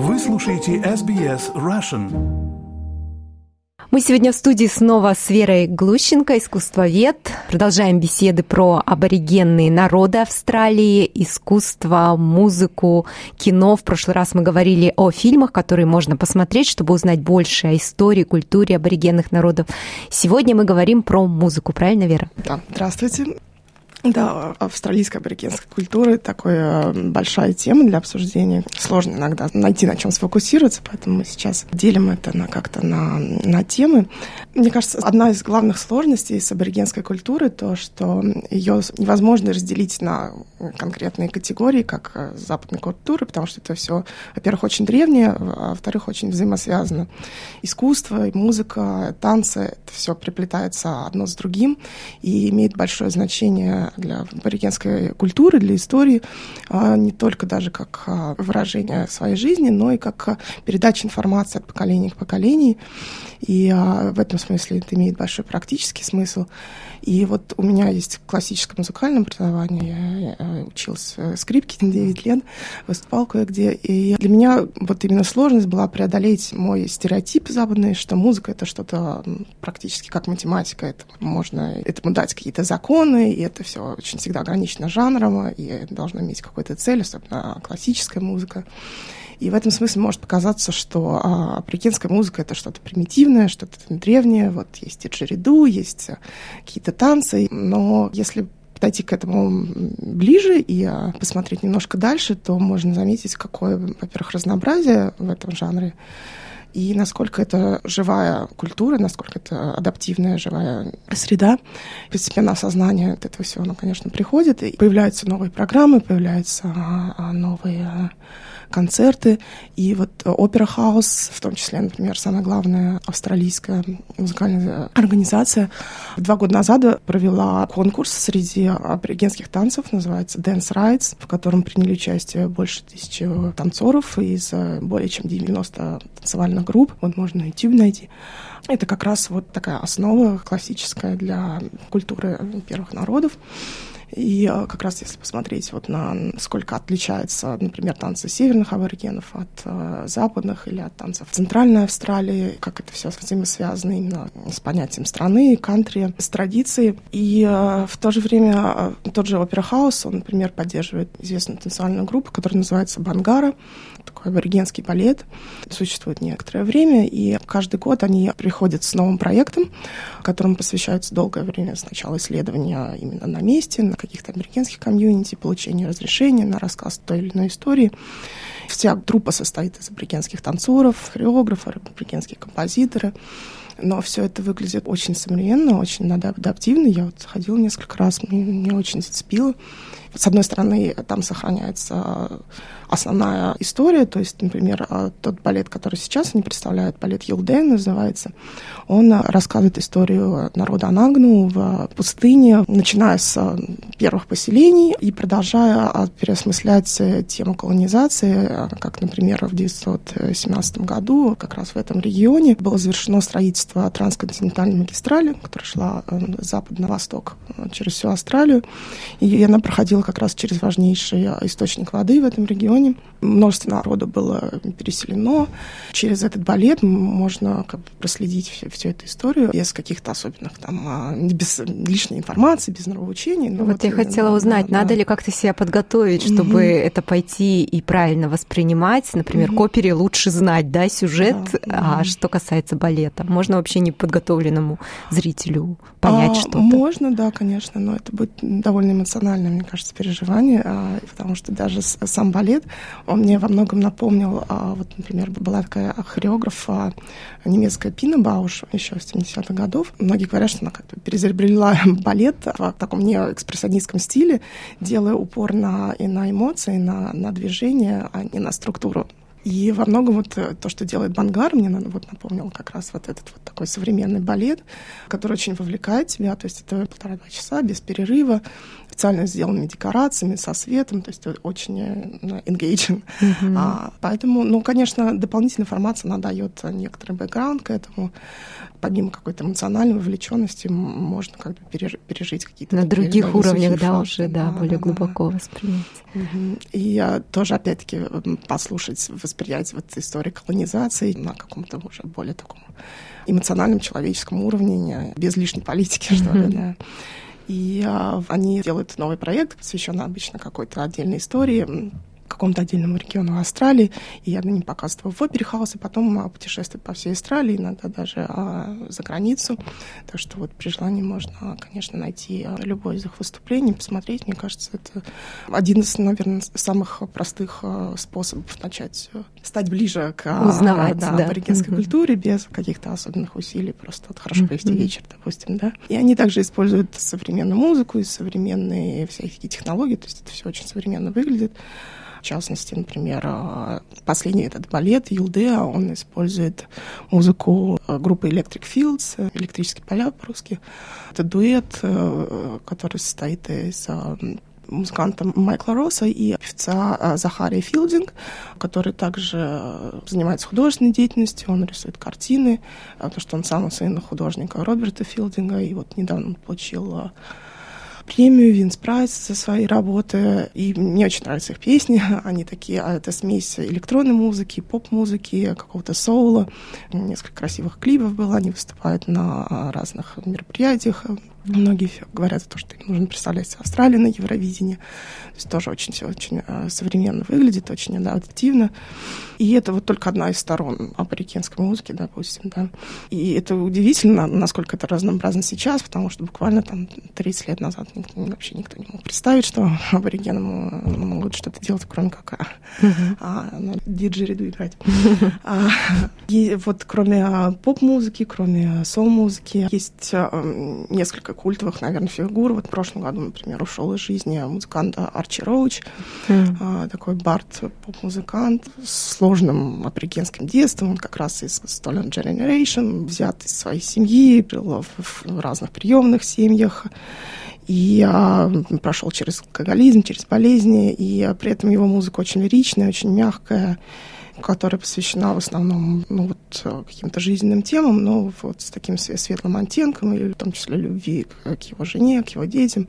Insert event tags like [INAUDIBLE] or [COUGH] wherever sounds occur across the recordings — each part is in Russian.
Вы слушаете SBS Russian. Мы сегодня в студии снова с Верой Глущенко, искусствовед. Продолжаем беседы про аборигенные народы Австралии, искусство, музыку, кино. В прошлый раз мы говорили о фильмах, которые можно посмотреть, чтобы узнать больше о истории, культуре аборигенных народов. Сегодня мы говорим про музыку, правильно, Вера? Да, здравствуйте. Да, австралийская аборигенская культура такая большая тема для обсуждения. Сложно иногда найти на чем сфокусироваться, поэтому мы сейчас делим это на как-то на, на темы. Мне кажется, одна из главных сложностей с аборигенской культурой то, что ее невозможно разделить на конкретные категории, как э, западной культуры, потому что это все, во-первых, очень древнее, а во-вторых, очень взаимосвязано. Искусство, музыка, танцы, это все приплетается одно с другим и имеет большое значение для аборигенской культуры, для истории, а, не только даже как а, выражение своей жизни, но и как передача информации от поколения к поколению. И в этом смысле это имеет большой практический смысл. И вот у меня есть классическое музыкальное образование, я учился скрипке [LAUGHS] 9 лет, выступал кое-где. И для меня вот именно сложность была преодолеть мой стереотип западный, что музыка — это что-то практически как математика. Это можно этому дать какие-то законы, и это все очень всегда ограничено жанром, и должно иметь какую-то цель, особенно классическая музыка. И в этом смысле может показаться, что а, африканская музыка — это что-то примитивное, что-то древнее. Вот есть и джериду, есть а, какие-то танцы. Но если подойти к этому ближе и а, посмотреть немножко дальше, то можно заметить, какое, во-первых, разнообразие в этом жанре, и насколько это живая культура, насколько это адаптивная живая среда. Постепенно осознание от этого всего, оно, конечно, приходит, и появляются новые программы, появляются новые концерты. И вот опера хаус, в том числе, например, самая главная австралийская музыкальная организация, два года назад провела конкурс среди аборигенских танцев, называется Dance Rides, в котором приняли участие больше тысячи танцоров из более чем 90 танцевальных групп. Вот можно на YouTube найти. Это как раз вот такая основа классическая для культуры первых народов. И а, как раз если посмотреть вот на сколько отличается, например, танцы северных аборигенов от э, западных или от танцев Центральной Австралии, как это все взаимосвязано именно с понятием страны, кантри, с традицией. И э, в то же время тот же Опера Хаус, он, например, поддерживает известную танцевальную группу, которая называется «Бангара», такой аборигенский балет, существует некоторое время, и каждый год они приходят с новым проектом, которому посвящается долгое время сначала исследования именно на месте, каких-то американских комьюнити, получения разрешения на рассказ той или иной истории. Вся труппа состоит из аборигенских танцоров, хореографов, аборигенские композиторы но все это выглядит очень современно, очень адаптивно. Я вот ходила несколько раз, мне, мне очень зацепило. С одной стороны, там сохраняется основная история, то есть, например, а, тот балет, который сейчас они представляют, балет Юлден называется, он рассказывает историю народа Анагну в пустыне, начиная с первых поселений и продолжая переосмыслять тему колонизации, как, например, в 1917 году как раз в этом регионе было завершено строительство трансконтинентальной магистрали, которая шла э, с запада на восток э, через всю Австралию, и она проходила как раз через важнейший источник воды в этом регионе. Множество народу было переселено. Через этот балет можно как бы проследить всю, всю эту историю без каких-то особенных там, а, без лишней информации, без нравоучений. Вот, вот я хотела узнать, да, надо да. ли как-то себя подготовить, чтобы mm-hmm. это пойти и правильно воспринимать? Например, mm-hmm. к опере лучше знать, да, сюжет, да. а что касается балета? Можно вообще неподготовленному зрителю понять а, что-то? Можно, да, конечно, но это будет довольно эмоциональное, мне кажется, переживание, а, потому что даже сам балет, он мне во многом напомнил, а, вот, например, была такая хореограф немецкая Пина Бауш еще в 70-х годов. Многие говорят, что она как-то перезабрела [LAUGHS] балет в таком неэкспрессионистском стиле, делая упор на, и на эмоции, на, на движение, а не на структуру и во многом вот э, то, что делает Бангар, мне вот напомнил как раз вот этот вот такой современный балет, который очень вовлекает тебя, то есть это полтора-два часа без перерыва, специально сделанными декорациями, со светом, то есть очень э, engaging. Mm-hmm. А, поэтому, ну, конечно, дополнительная информация, она дает некоторый бэкграунд к этому. Помимо какой-то эмоциональной вовлеченности, можно как бы пережить какие-то... На других уровнях, да, уже, да, да более да, глубоко да. воспринять. Угу. И тоже, опять-таки, послушать, восприятие вот истории колонизации на каком-то уже более таком эмоциональном человеческом уровне, без лишней политики, что ли, да. И а, они делают новый проект, посвященный обычно какой-то отдельной истории какому-то отдельному региону Австралии, и я на ним показывала в опере хаус, и потом а, путешествую по всей Австралии, иногда даже а, за границу. Так что вот при желании можно, конечно, найти а, любое из их выступлений, посмотреть. Мне кажется, это один из, наверное, самых простых а, способов начать э, стать ближе к Узнавать, да, да. аборигенской mm-hmm. культуре без каких-то особенных усилий, просто вот хорошо провести mm-hmm. вечер, допустим, да. И они также используют современную музыку и современные всякие технологии, то есть это все очень современно выглядит. В частности, например, а, последний этот балет Юлдеа, он использует музыку а, группы Electric Fields, электрические поля по-русски. Это дуэт, э, который состоит из музыканта Майкла Росса и певца Захария Филдинг, который также занимается художественной деятельностью, он рисует картины, потому что он сам сын художника Роберта Филдинга, и вот недавно он получил премию Винс Прайс за свои работы, и мне очень нравятся их песни. [LAUGHS] Они такие, а это смесь электронной музыки, поп-музыки, какого-то соула. Несколько красивых клипов было, они выступают на разных мероприятиях. Многие говорят что им нужно представлять Австралию на Евровидении. То есть тоже очень все очень э, современно выглядит, очень адаптивно. И это вот только одна из сторон аборигенской музыки, допустим, да. И это удивительно, насколько это разнообразно сейчас, потому что буквально там 30 лет назад никто, вообще никто не мог представить, что [LAUGHS] аборигены могут что-то делать, кроме как uh-huh. а, на диджериду играть. а, и вот кроме а, поп-музыки, кроме сол-музыки, есть а, несколько культовых, наверное, фигур. Вот в прошлом году, например, ушел из жизни музыкант Арчи Роуч, mm. а, такой бард, поп-музыкант, с сложным африканским детством. Он как раз из Stolen Generation, взят из своей семьи, жил в, в разных приемных семьях. И а, прошел через алкоголизм, через болезни, и а, при этом его музыка очень лиричная, очень мягкая которая посвящена в основном ну, вот, каким-то жизненным темам, но вот с таким светлым оттенком, и в том числе любви к, к его жене, к его детям.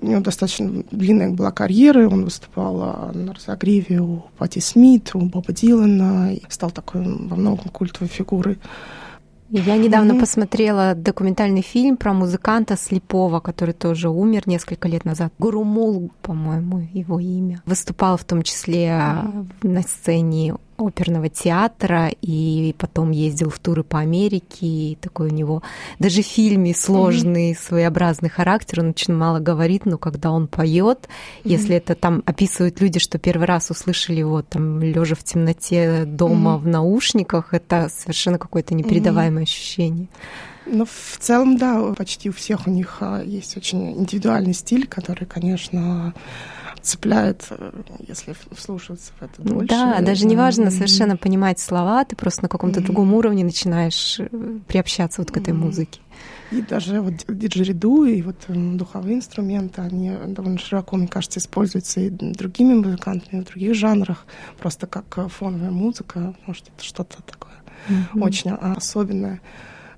У него достаточно длинная была карьера, он выступал а, на разогреве у Пати Смит, у Боба Дилана, стал такой во многом культовой фигурой. Я недавно mm-hmm. посмотрела документальный фильм про музыканта слепого, который тоже умер несколько лет назад. Гурумул, по-моему, его имя. Выступал в том числе mm-hmm. на сцене оперного театра, и потом ездил в туры по Америке, и такой у него даже в фильме сложный, mm-hmm. своеобразный характер, он очень мало говорит, но когда он поет, mm-hmm. если это там описывают люди, что первый раз услышали его там лежа в темноте дома mm-hmm. в наушниках, это совершенно какое-то непередаваемое mm-hmm. ощущение. Ну, в целом, да, почти у всех у них а, есть очень индивидуальный стиль, который, конечно, цепляет, э, если вслушиваться в это дольше. Да, даже не важно совершенно понимать слова, ты просто на каком-то другом уровне начинаешь э, приобщаться вот к этой музыке. И даже вот диджериду и вот духовые инструменты, они довольно широко, мне кажется, используются и другими музыкантами в других жанрах, просто как э, фоновая музыка, потому что это что-то такое mm-hmm. очень особенное.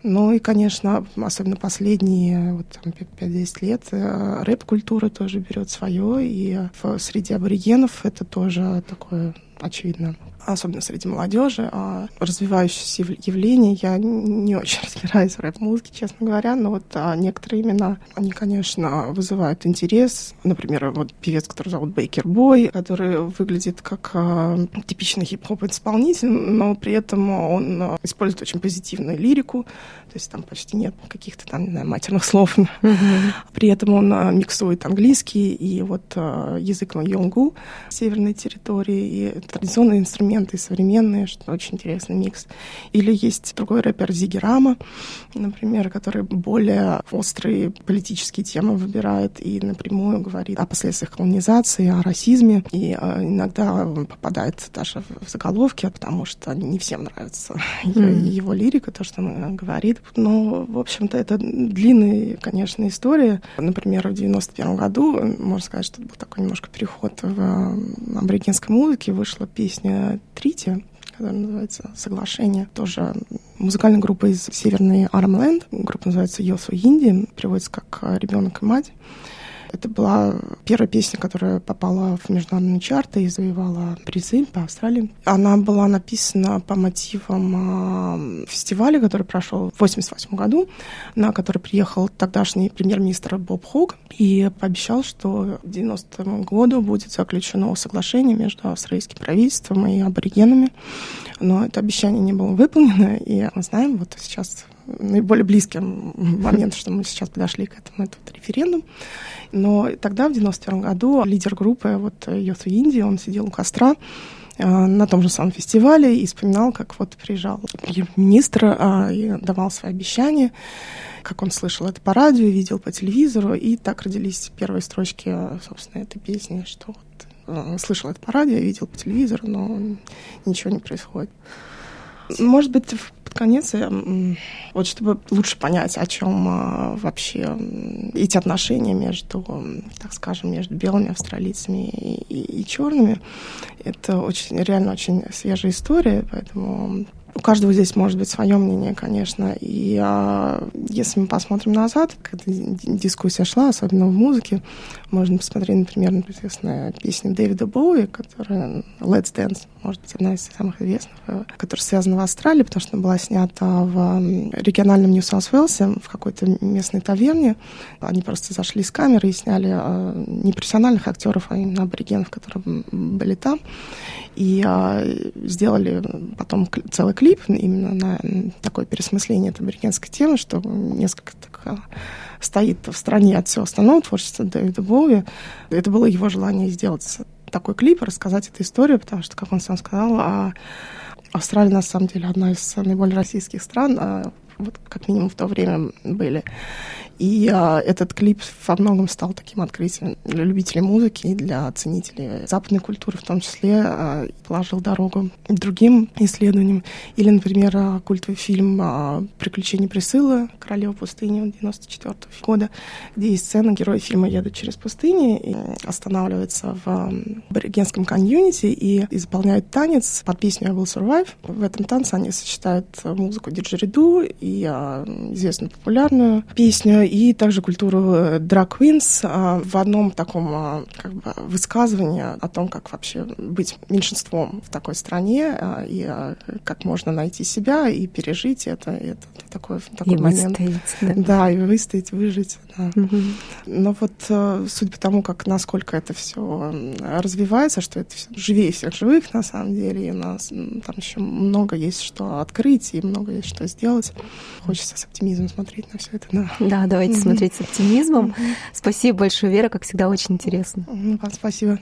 Ну и, конечно, особенно последние вот, 5-10 лет э, рэп-культура тоже берет свое, и в, среди аборигенов это тоже такое очевидно особенно среди молодежи, а развивающееся явление. Я не очень [LAUGHS] разбираюсь в рэп-музыке, честно говоря, но вот а, некоторые имена, они, конечно, вызывают интерес. Например, вот певец, который зовут Бейкер Бой, который выглядит как а, типичный хип-хоп исполнитель, но при этом он а, использует очень позитивную лирику, то есть там почти нет каких-то там, не знаю, матерных слов. Mm-hmm. При этом он а, миксует английский и вот а, язык йонгу северной территории, и традиционные инструменты, и современные, что очень интересный микс. Или есть другой рэпер Зиги Рама, например, который более острые политические темы выбирает и напрямую говорит о последствиях колонизации, о расизме, и а, иногда попадает даже в заголовки, потому что не всем нравится mm-hmm. [LAUGHS] его лирика, то, что он говорит, но, в общем-то, это длинная, конечно, история. Например, в 91 году, можно сказать, что это был такой немножко переход в э, аборигенской музыке, вышла песня «Трити», которая называется «Соглашение». Тоже музыкальная группа из северной Армленд. Группа называется «Йосу Инди», переводится как «Ребенок и мать». Это была первая песня, которая попала в международные чарты и завоевала призы по Австралии. Она была написана по мотивам а, фестиваля, который прошел в 1988 году, на который приехал тогдашний премьер-министр Боб Хог и пообещал, что к 90 году будет заключено соглашение между австралийским правительством и аборигенами. Но это обещание не было выполнено, и мы знаем, вот сейчас наиболее близким момент, что мы сейчас подошли к этому, это вот референдум. Но тогда, в 91 году, лидер группы вот Youth Индии, он сидел у костра, э, на том же самом фестивале и вспоминал, как вот приезжал министр а, и давал свои обещания, как он слышал это по радио, видел по телевизору, и так родились первые строчки, собственно, этой песни, что вот э, слышал это по радио, видел по телевизору, но ничего не происходит. Может быть, под конец, вот чтобы лучше понять, о чем а, вообще эти отношения между, так скажем, между белыми австралийцами и, и, и черными, это очень, реально очень свежая история, поэтому у каждого здесь может быть свое мнение, конечно. И а, если мы посмотрим назад, когда дискуссия шла, особенно в музыке, можно посмотреть, например, на известную песню Дэвида Боуи, которая Let's Dance, может быть, одна из самых известных, э, которая связана в Австралии, потому что она была снята в региональном Нью-Саус-Уэлсе, в какой-то местной таверне. Они просто зашли с камеры и сняли э, не профессиональных актеров, а именно аборигенов, которые были там. И а, сделали потом целый клип именно на такое пересмысление этой аборигенской темы, что несколько так а, стоит в стране от всего остального творчества Дэвида Боуи. Это было его желание сделать такой клип, рассказать эту историю, потому что, как он сам сказал, а Австралия на самом деле одна из наиболее российских стран, а вот как минимум в то время были. И а, этот клип во многом стал таким открытием для любителей музыки и для ценителей западной культуры, в том числе а, положил дорогу другим исследованиям. Или, например, а, культовый фильм а, «Приключения Присылы. Королева пустыни» 94 года, где есть сцена, герои фильма едут через пустыни и останавливаются в аборигенском комьюнити и исполняют танец под песню «I will survive». В этом танце они сочетают музыку диджериду и а, известную популярную песню и также культуру drag э, а, в одном таком а, как бы, высказывании о том, как вообще быть меньшинством в такой стране а, и как можно найти себя и пережить это. это такой, такой и момент. Выстоять, да. да, и выстоять, выжить. Да. Угу. Но вот э, судя по тому, как насколько это все развивается, что это все живее всех живых на самом деле, и у нас там еще много есть что открыть и много есть что сделать. Хочется с оптимизмом смотреть на все это. Да, да давайте угу. смотреть с оптимизмом. Угу. Спасибо большое, Вера, как всегда, очень интересно. Вам спасибо.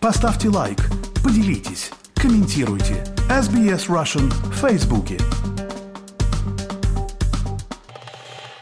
Поставьте лайк, поделитесь, комментируйте. SBS Russian в Фейсбуке.